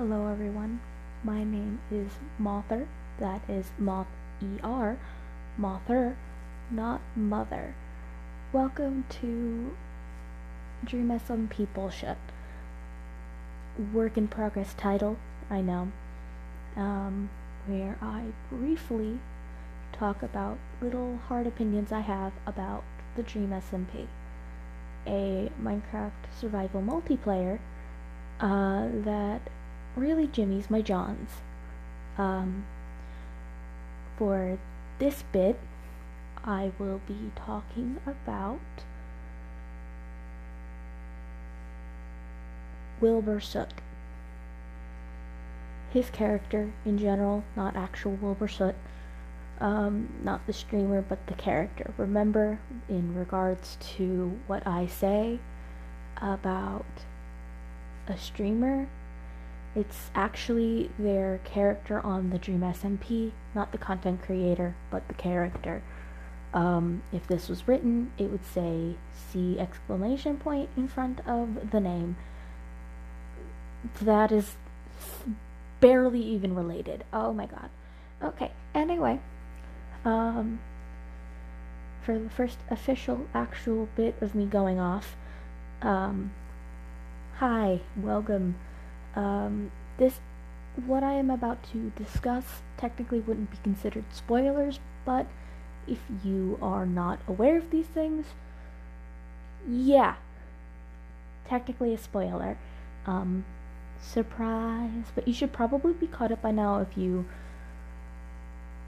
Hello, everyone. My name is Mother. That is Moth ER. Mother, not mother. Welcome to Dream SMP Bullshit. Work in progress title, I know. Um, where I briefly talk about little hard opinions I have about the Dream SMP, a Minecraft survival multiplayer uh, that really Jimmy's, my johns. Um, for this bit, I will be talking about Wilbur Soot. His character in general, not actual Wilbur Soot, um, not the streamer, but the character. Remember, in regards to what I say about a streamer, it's actually their character on the Dream SMP, not the content creator, but the character. Um, if this was written, it would say C exclamation point in front of the name. That is barely even related. Oh my god. Okay, anyway. Um, for the first official, actual bit of me going off, um, hi, welcome um, this, what I am about to discuss, technically wouldn't be considered spoilers, but if you are not aware of these things, yeah, technically a spoiler. Um, surprise, but you should probably be caught up by now if you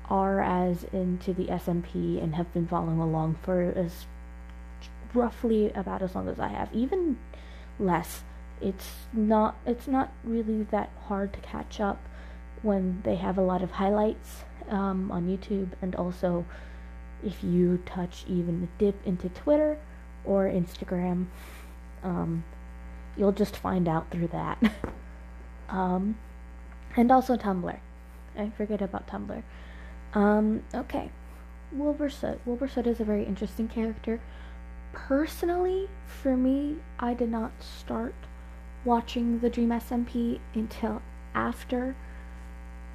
are as into the SMP and have been following along for as roughly about as long as I have, even less it's not it's not really that hard to catch up when they have a lot of highlights um, on YouTube. And also if you touch even a dip into Twitter or Instagram um, you'll just find out through that. Um, and also Tumblr. I forget about Tumblr. Um, okay. Wilbur Soot Wilbur Soot is a very interesting character. Personally for me I did not start watching the Dream SMP until after,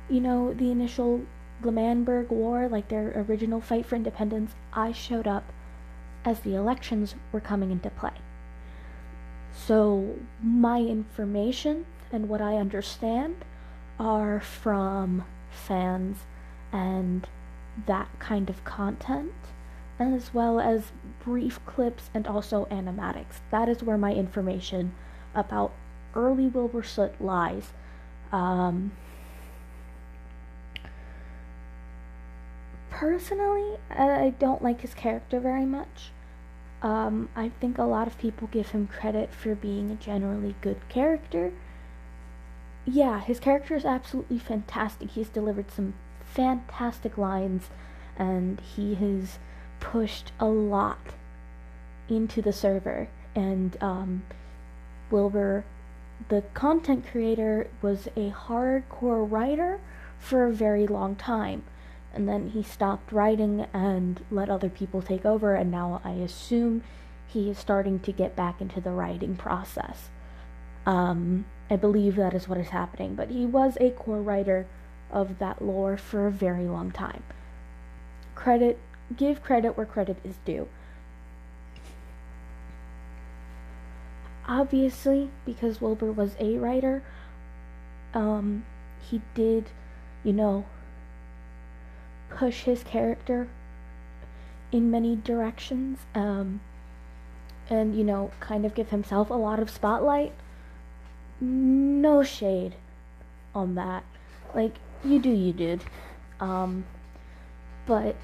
you know, the initial L'Manberg War, like their original fight for independence, I showed up as the elections were coming into play. So my information and what I understand are from fans and that kind of content, as well as brief clips and also animatics. That is where my information about early Wilbur Soot lies. Um, personally, I don't like his character very much. Um, I think a lot of people give him credit for being a generally good character. Yeah, his character is absolutely fantastic. He's delivered some fantastic lines, and he has pushed a lot into the server. And um, Wilbur, the content creator, was a hardcore writer for a very long time. And then he stopped writing and let other people take over, and now I assume he is starting to get back into the writing process. Um, I believe that is what is happening, but he was a core writer of that lore for a very long time. Credit, give credit where credit is due. Obviously because Wilbur was a writer, um, he did, you know, push his character in many directions, um, and you know, kind of give himself a lot of spotlight. No shade on that. Like, you do, you did. Um, but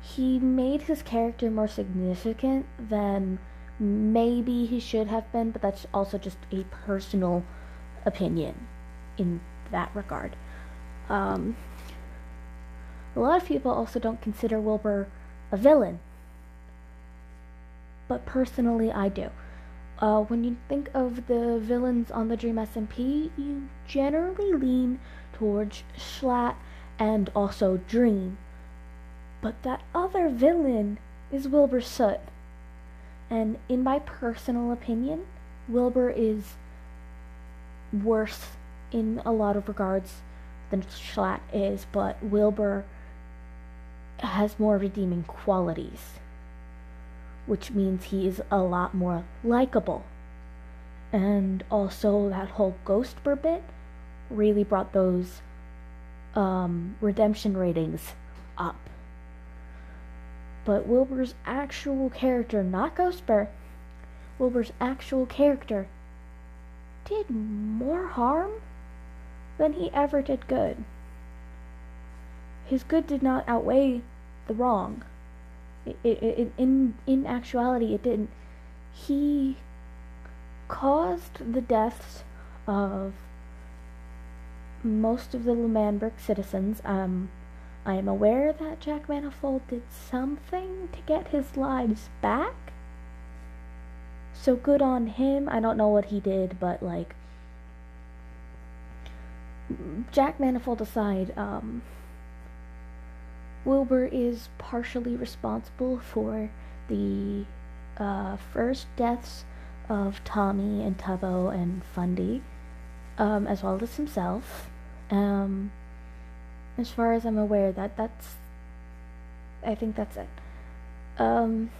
he made his character more significant than maybe he should have been, but that's also just a personal opinion in that regard. Um, a lot of people also don't consider Wilbur a villain, but personally, I do. Uh, when you think of the villains on the Dream SMP, you generally lean towards Schlatt and also Dream. But that other villain is Wilbur Soot. And in my personal opinion, Wilbur is worse in a lot of regards than Schlatt is, but Wilbur has more redeeming qualities, which means he is a lot more likable. And also, that whole ghost Ghostbur bit really brought those um, redemption ratings up. But Wilbur's actual character, not Ghostbur, Wilbur's actual character did more harm than he ever did good. His good did not outweigh the wrong. It, it, it, in in actuality, it didn't. He caused the deaths of most of the L'Manberg citizens. Um, I am aware that Jack Manifold did something to get his lives back. So good on him. I don't know what he did, but like Jack Manifold aside, um, Wilbur is partially responsible for the uh, first deaths of Tommy and Tubbo and Fundy, um, as well as himself. Um, as far as I'm aware, that that's, I think that's it. Um,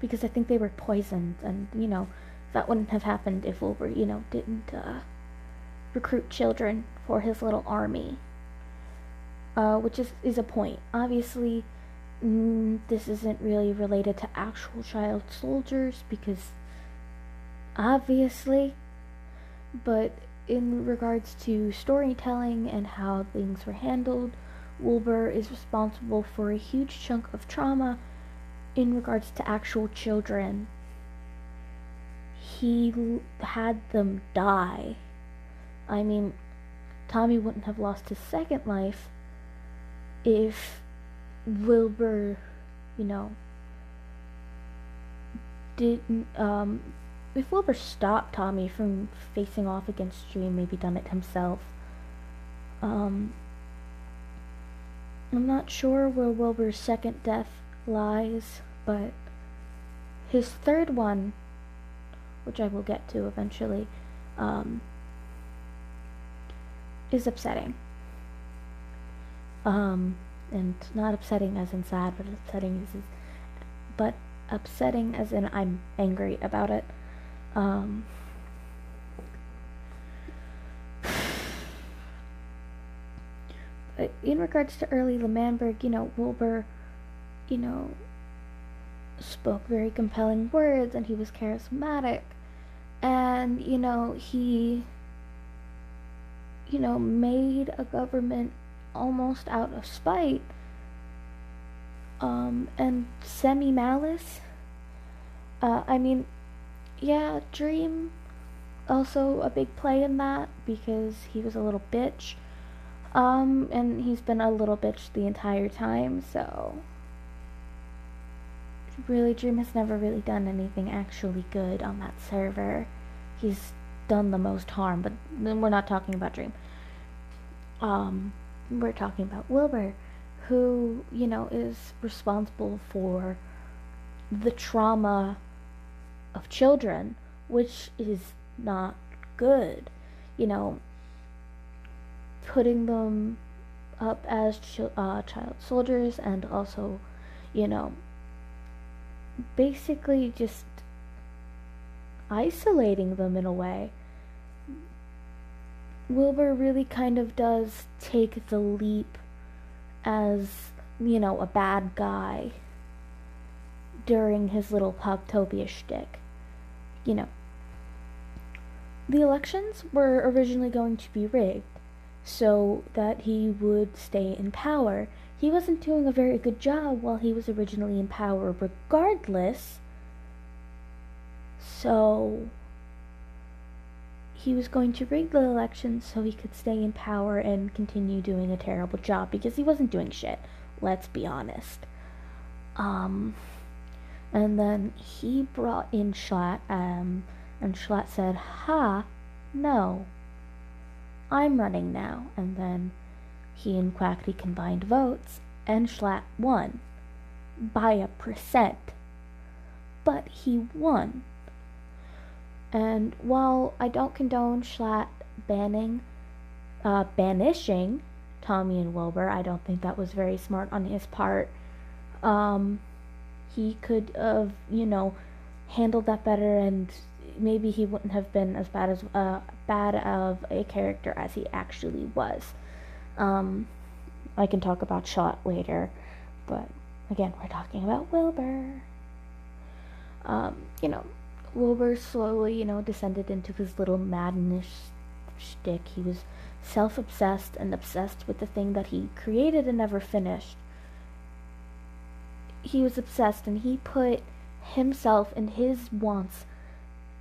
because I think they were poisoned, and you know, that wouldn't have happened if Wilbur, you know, didn't uh, recruit children for his little army. Uh, which is is a point. Obviously, mm, this isn't really related to actual child soldiers because obviously, but in regards to storytelling and how things were handled, Wilbur is responsible for a huge chunk of trauma in regards to actual children. He l- had them die. I mean, Tommy wouldn't have lost his second life if Wilbur, you know, didn't, um, if Wilbur stopped Tommy from facing off against Dream, maybe done it himself. Um, I'm not sure where Wilbur's second death lies, but his third one, which I will get to eventually, um, is upsetting. Um, and not upsetting as in sad, but upsetting as, but upsetting as in I'm angry about it. Um, in regards to early L'Manberg, you know, Wilbur, you know, spoke very compelling words and he was charismatic. And, you know, he, you know, made a government almost out of spite um, and semi malice. Uh, I mean, yeah, Dream also a big play in that because he was a little bitch. Um, and he's been a little bitch the entire time, so. Really, Dream has never really done anything actually good on that server. He's done the most harm, but then we're not talking about Dream. Um, we're talking about Wilbur, who, you know, is responsible for the trauma of children, which is not good. You know, putting them up as ch- uh, child soldiers and also, you know, basically just isolating them in a way. Wilbur really kind of does take the leap as, you know, a bad guy during his little Pogtopia shtick. You know, the elections were originally going to be rigged so that he would stay in power. He wasn't doing a very good job while he was originally in power, regardless. So, he was going to rig the election so he could stay in power and continue doing a terrible job because he wasn't doing shit. Let's be honest. Um, and then he brought in Schlatt, um, and Schlatt said, Ha, no, I'm running now. And then he and Quackity combined votes, and Schlatt won by a percent. But he won. And while I don't condone Schlatt banning, uh, banishing Tommy and Wilbur. I don't think that was very smart on his part. Um, he could have, you know, handled that better, and maybe he wouldn't have been as bad as uh, bad of a character as he actually was. Um, I can talk about Schlatt later, but again, we're talking about Wilbur. Um, you know, Wilbur slowly, you know, descended into his little madness shtick. He was self obsessed and obsessed with the thing that he created and never finished. He was obsessed and he put himself and his wants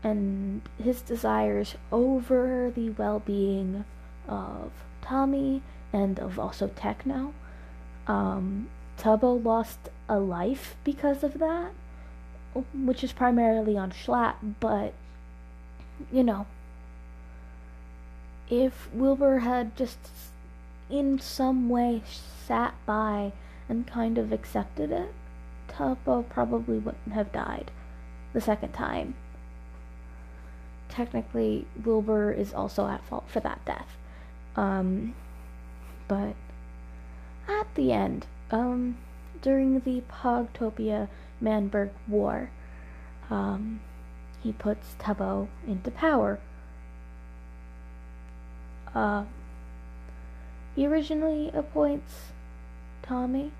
and his desires over the well being of Tommy and of also Techno. Um, Tubbo lost a life because of that, which is primarily on Schlatt, but you know, if Wilbur had just in some way sat by and kind of accepted it, Tubbo probably wouldn't have died the second time. Technically, Wilbur is also at fault for that death. Um, but at the end, um, during the Pogtopia Manberg War, um, he puts Tubbo into power. Uh, he originally appoints Tommy.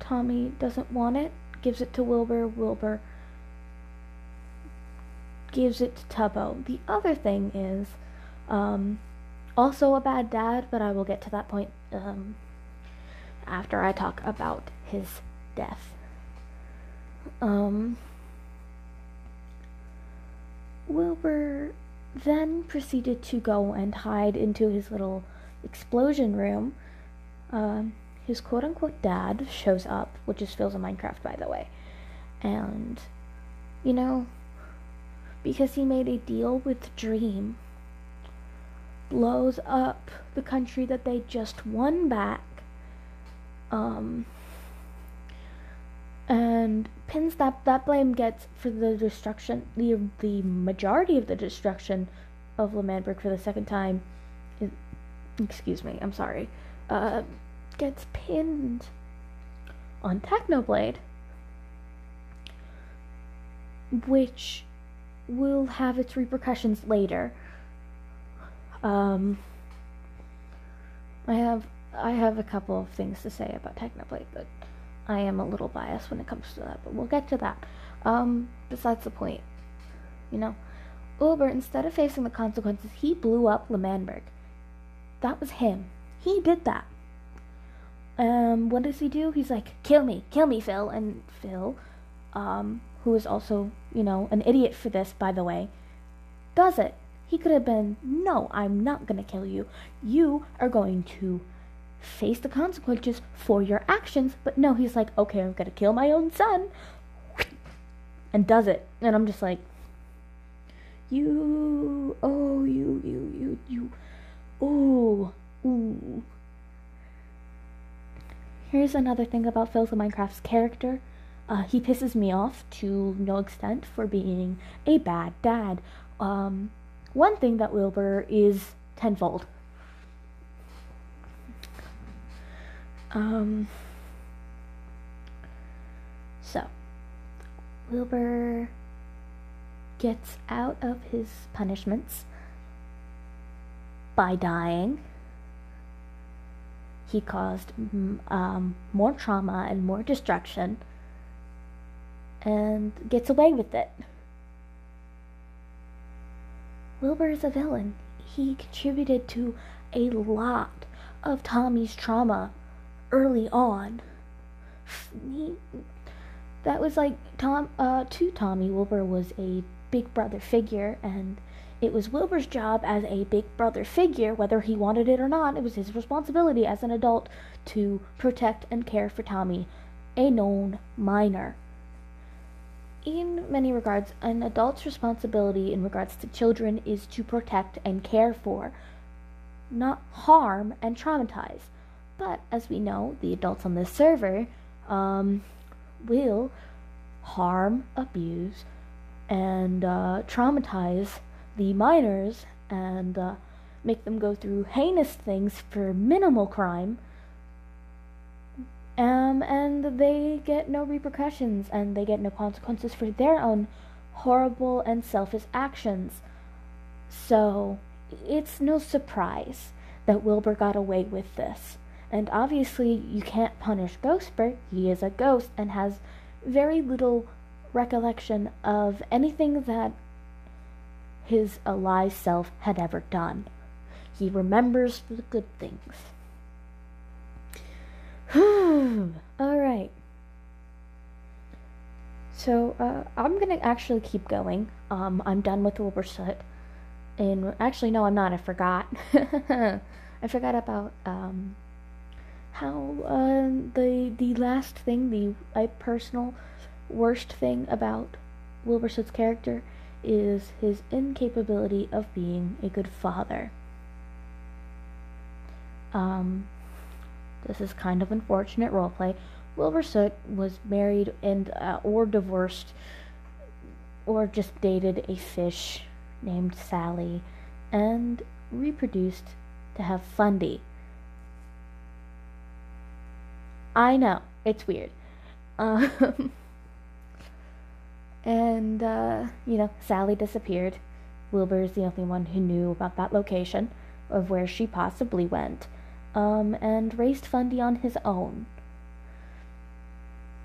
Tommy doesn't want it, gives it to Wilbur. Wilbur gives it to Tubbo. The other thing is, um, also a bad dad, but I will get to that point um, after I talk about his death. Um, Wilbur then proceeded to go and hide into his little explosion room. Uh, his quote unquote dad shows up, which is Philza Minecraft, by the way. And, you know, because he made a deal with Dream blows up the country that they just won back. Um, and pins that that blame gets for the destruction the the majority of the destruction of L'Manberg for the second time excuse me, I'm sorry. Uh, gets pinned on Technoblade which will have its repercussions later um, I have I have a couple of things to say about Technoblade, but I am a little biased when it comes to that. But we'll get to that. Um, besides the point, you know, Wilbur instead of facing the consequences, he blew up L'Manberg. That was him. He did that. Um, what does he do? He's like, "Kill me, kill me, Phil." And Phil, um, who is also, you know, an idiot for this, by the way, does it. He could have been, no, I'm not going to kill you. You are going to face the consequences for your actions. But no, he's like, okay, I'm going to kill my own son. And does it. And I'm just like, you, oh, you, you, you, you, oh, ooh. Here's another thing about Phil Philza Minecraft's character. Uh, he pisses me off to no extent for being a bad dad. Um, one thing that Wilbur is tenfold. Um, so, Wilbur gets out of his punishments by dying. He caused um, more trauma and more destruction and gets away with it. Wilbur is a villain. He contributed to a lot of Tommy's trauma early on. He, that was like Tom uh, to Tommy. Wilbur was a big brother figure, and it was Wilbur's job as a big brother figure, whether he wanted it or not. It was his responsibility as an adult to protect and care for Tommy, a known minor in many regards, an adult's responsibility in regards to children is to protect and care for, not harm and traumatize. But as we know, the adults on this server um, will harm, abuse, and uh, traumatize the minors and uh, make them go through heinous things for minimal crime. Um, and they get no repercussions and they get no consequences for their own horrible and selfish actions. So, it's no surprise that Wilbur got away with this. And obviously, you can't punish Ghostbur. He is a ghost and has very little recollection of anything that his alive self had ever done. He remembers the good things. All right. So uh, I'm gonna actually keep going. Um, I'm done with Wilbur Soot. And actually, no, I'm not. I forgot. I forgot about um, how uh, the the last thing, the I personal worst thing about Wilbur Soot's character is his incapability of being a good father. Um, this is kind of unfortunate roleplay. Wilbur Soot was married and uh, or divorced or just dated a fish named Sally and reproduced to have Fundy. I know, it's weird. Um, and, uh, you know, Sally disappeared. Wilbur is the only one who knew about that location of where she possibly went, um, and raised Fundy on his own.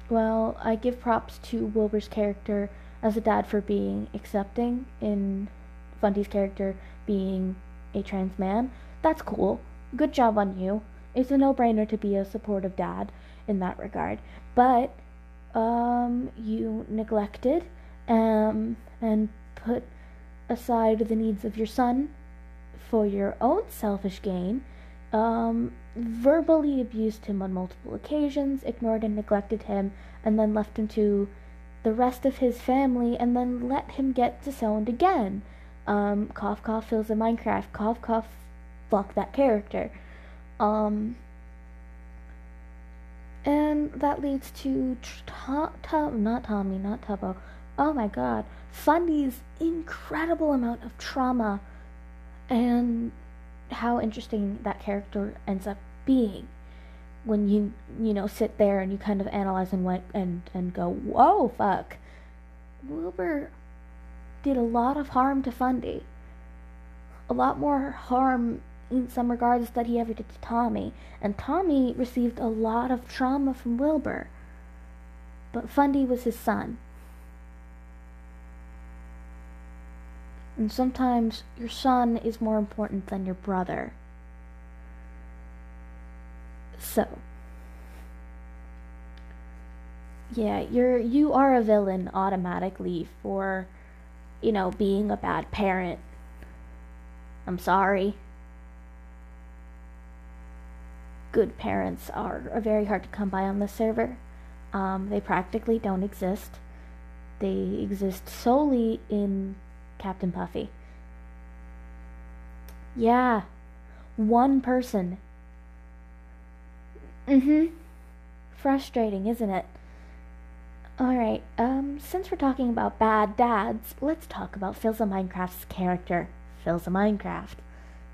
Well, I give props to Wilbur's character as a dad for being accepting in Fundy's character being a trans man. That's cool. Good job on you. It's a no-brainer to be a supportive dad in that regard. But um, you neglected um, and put aside the needs of your son for your own selfish gain, um, verbally abused him on multiple occasions, ignored and neglected him, and then left him to the rest of his family, and then let him get disowned again. Um, cough, cough, Philza Minecraft. Cough, cough, fuck that character. Um, and that leads to to- to- not Tommy, not Tubbo. Oh my God, Fundy's incredible amount of trauma, and how interesting that character ends up being when you you know sit there and you kind of analyze and went and and go whoa fuck. Wilbur did a lot of harm to fundy. A lot more harm in some regards that he ever did to tommy and tommy received a lot of trauma from wilbur but fundy was his son and sometimes your son is more important than your brother so, yeah, you're you are a villain automatically for, you know, being a bad parent. I'm sorry. Good parents are, are very hard to come by on the server. Um, they practically don't exist. They exist solely in Captain Puffy. Yeah, one person Mm-hmm. Frustrating, isn't it? Alright, um, since we're talking about bad dads, let's talk about Philza Minecraft's character, Philza Minecraft.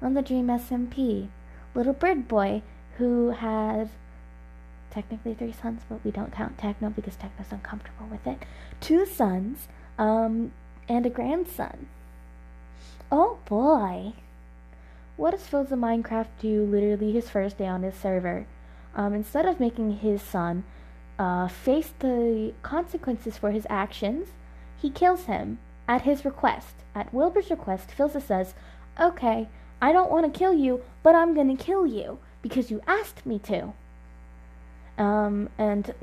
On the Dream SMP, little bird boy who has technically three sons, but we don't count Techno because Techno's uncomfortable with it. Two sons, um, and a grandson. Oh boy. What does Philza Minecraft do literally his first day on his server? um, instead of making his son uh, face the consequences for his actions, he kills him at his request. At Wilbur's request, Philza says, Okay, I don't want to kill you, but I'm going to kill you because you asked me to. Um, and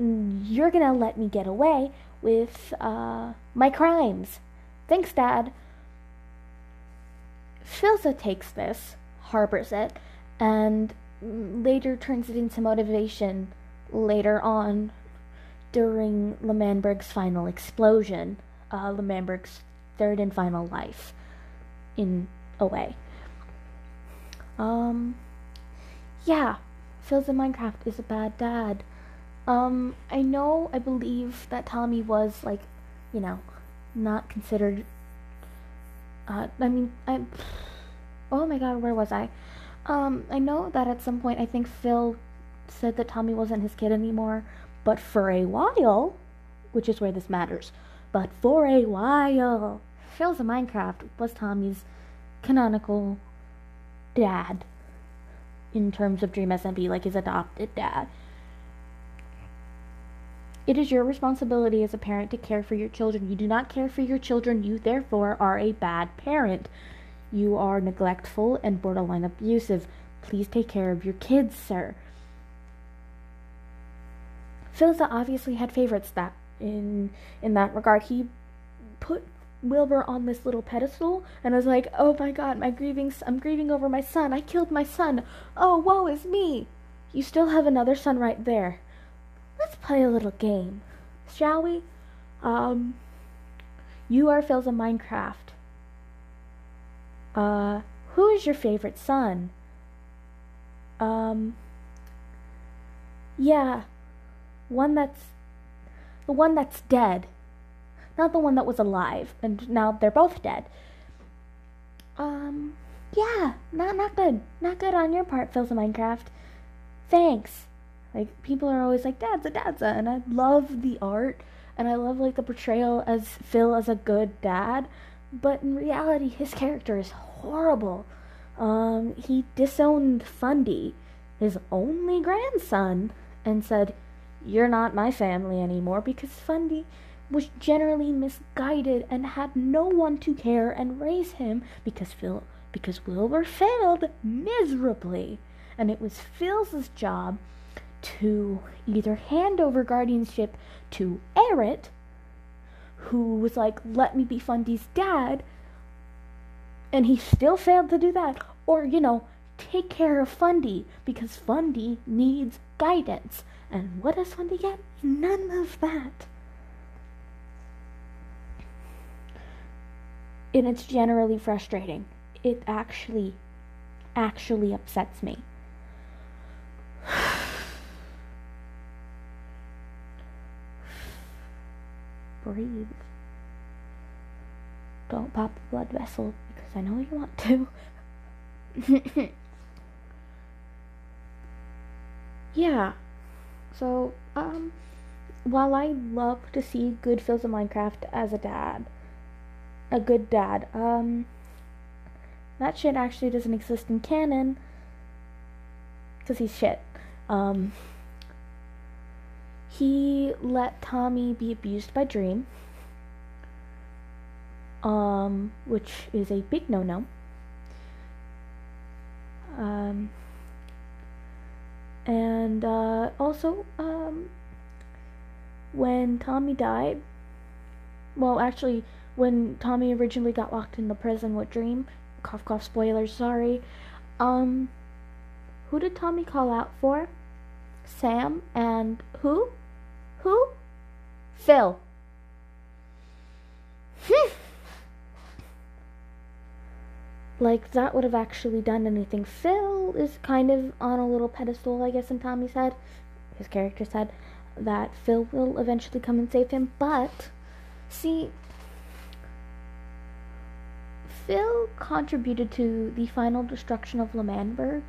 you're to let me get away with uh, my crimes. Thanks, Dad. Philza takes this, harbors it, and later turns it into motivation later on during L'Manberg's final explosion, uh, L'Manberg's third and final life, in a way. Um, yeah, Philza Minecraft is a bad dad. Um, I know, I believe that Tommy was, like, you know, not considered, uh, I mean, I, Oh my god, where was I? Um, I know that at some point I think Phil said that Tommy wasn't his kid anymore, but for a while, which is where this matters, but for a while, Philza Minecraft was Tommy's canonical dad in terms of Dream SMP, like his adopted dad. It is your responsibility as a parent to care for your children. You do not care for your children, you therefore are a bad parent. You are neglectful and borderline abusive. Please take care of your kids, sir. Philza obviously had favorites that in in that regard. He put Wilbur on this little pedestal and I was like, "Oh my God, my grieving! I'm grieving over my son. I killed my son. Oh, woe is me! You still have another son right there. Let's play a little game, shall we? Um, you are Philza Minecraft. Uh, who is your favorite son? Um, yeah, one that's the one that's dead, not the one that was alive, and now they're both dead. Um, yeah, not not good, not good on your part, Philza Minecraft. Thanks. Like people are always like, "Dad's a dad's a," and I love the art, and I love like the portrayal as Phil as a good dad. But in reality, his character is horrible. Um, he disowned Fundy, his only grandson, and said, You're not my family anymore because Fundy was generally misguided and had no one to care and raise him because Phil because Wilbur failed miserably. And it was Phil's job to either hand over guardianship to Eret, who was like, let me be Fundy's dad, and he still failed to do that, or, you know, take care of Fundy because Fundy needs guidance. And what does Fundy get? None of that. And it's generally frustrating. It actually, actually upsets me. breathe. Don't pop a blood vessel because I know you want to. yeah. So, um, while I love to see good Philza Minecraft as a dad, a good dad, um, that shit actually doesn't exist in canon because he's shit. Um, he let Tommy be abused by Dream, um, which is a big no no. Um, and uh, also, um, when Tommy died, well, actually, when Tommy originally got locked in the prison with Dream, cough cough spoilers, sorry. Um, who did Tommy call out for? Sam and who? Who? Phil. Hmm. like, that would have actually done anything. Phil is kind of on a little pedestal, I guess, in Tommy's head. His character said that Phil will eventually come and save him, but, see, Phil contributed to the final destruction of L'Manberg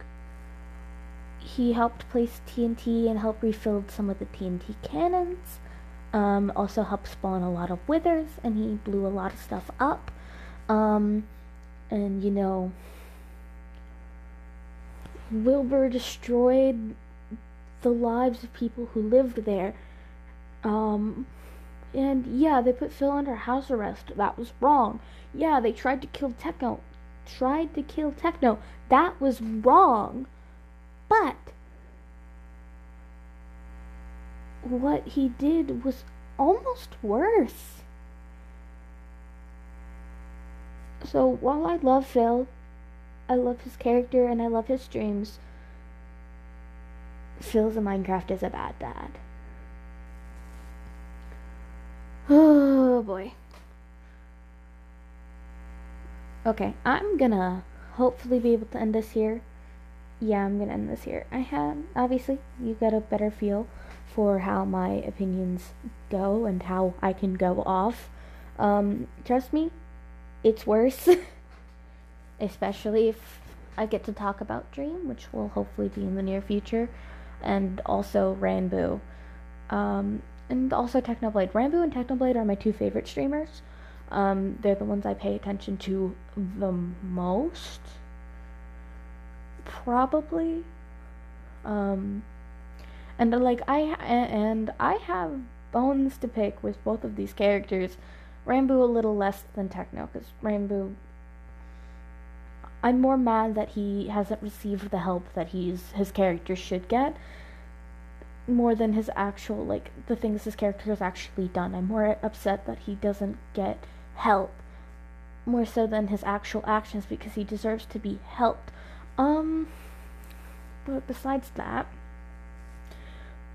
he helped place TNT and help refill some of the TNT cannons. Um, also helped spawn a lot of withers, and he blew a lot of stuff up. Um, and you know, Wilbur destroyed the lives of people who lived there. Um, and yeah, they put Phil under house arrest. That was wrong. Yeah, they tried to kill Techno. Tried to kill Techno. That was wrong. But what he did was almost worse. So while I love Phil, I love his character and I love his dreams, Philza Minecraft is a bad dad. Oh boy. Okay, I'm gonna hopefully be able to end this here yeah, I'm gonna end this here. I have obviously you got a better feel for how my opinions go and how I can go off. Um, trust me, it's worse. especially if I get to talk about Dream, which will hopefully be in the near future, and also Ranboo. Um, and also Technoblade. Ranboo and Technoblade are my two favorite streamers. Um, they're the ones I pay attention to the most, probably. Um, and uh, like I and I have bones to pick with both of these characters. Ranboo a little less than Techno, because Ranboo. I'm more mad that he hasn't received the help that he's his character should get more than his actual like the things his character has actually done. I'm more upset that he doesn't get help more so than his actual actions because he deserves to be helped. Um but besides that,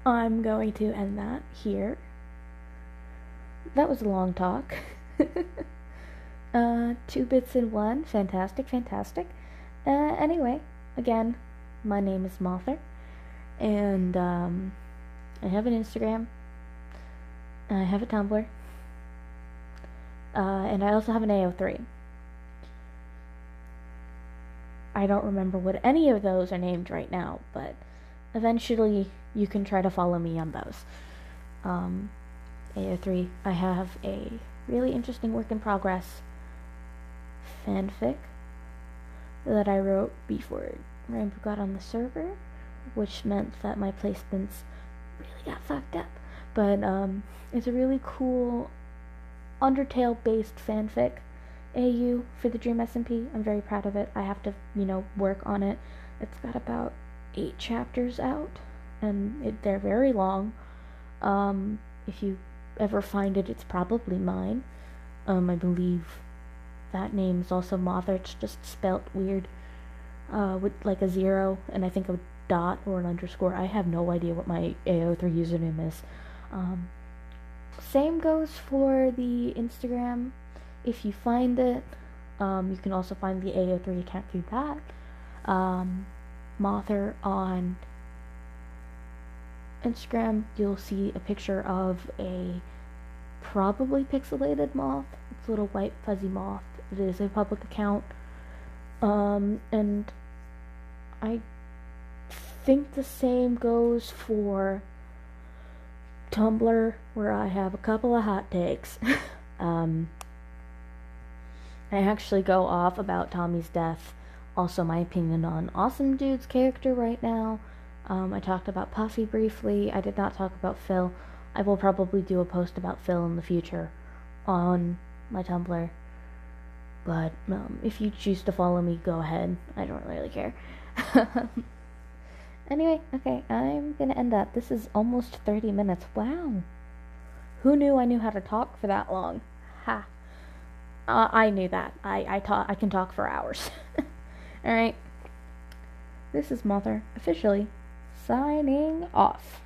I'm going to end that here. That was a long talk. uh two bits in one. Fantastic, fantastic. Uh anyway, again, my name is Mother and um, I have an Instagram. I have a Tumblr. Uh, and I also have an AO3. I don't remember what any of those are named right now, but eventually you can try to follow me on those. Um, AO3, I have a really interesting work in progress fanfic that I wrote before Ranboo got on the server which meant that my placements really got fucked up. But um, it's a really cool Undertale based fanfic AU for the Dream SMP. I'm very proud of it. I have to, you know, work on it. It's got about eight chapters out, and it, they're very long. Um, if you ever find it, it's probably mine. Um, I believe that name is also Mother. It's just spelt weird, uh, with like a zero, and I think a dot or an underscore. I have no idea what my AO3 username is. Um, same goes for the Instagram. If you find it, um, you can also find the AO3 account through that. Um, Mother on Instagram, you'll see a picture of a probably pixelated moth. It's a little white fuzzy moth. It is a public account. Um, and I think the same goes for Tumblr, where I have a couple of hot takes. um, I actually go off about Tommy's death, also my opinion on Awesamdude's character right now. Um, I talked about Puffy briefly. I did not talk about Phil. I will probably do a post about Phil in the future on my Tumblr. But um, if you choose to follow me, go ahead. I don't really care. Anyway, okay, I'm gonna end up. This is almost 30 minutes. Wow. Who knew I knew how to talk for that long? Ha. Uh, I knew that. I, I, ta- I can talk for hours. Alright. This is Mother, officially signing off.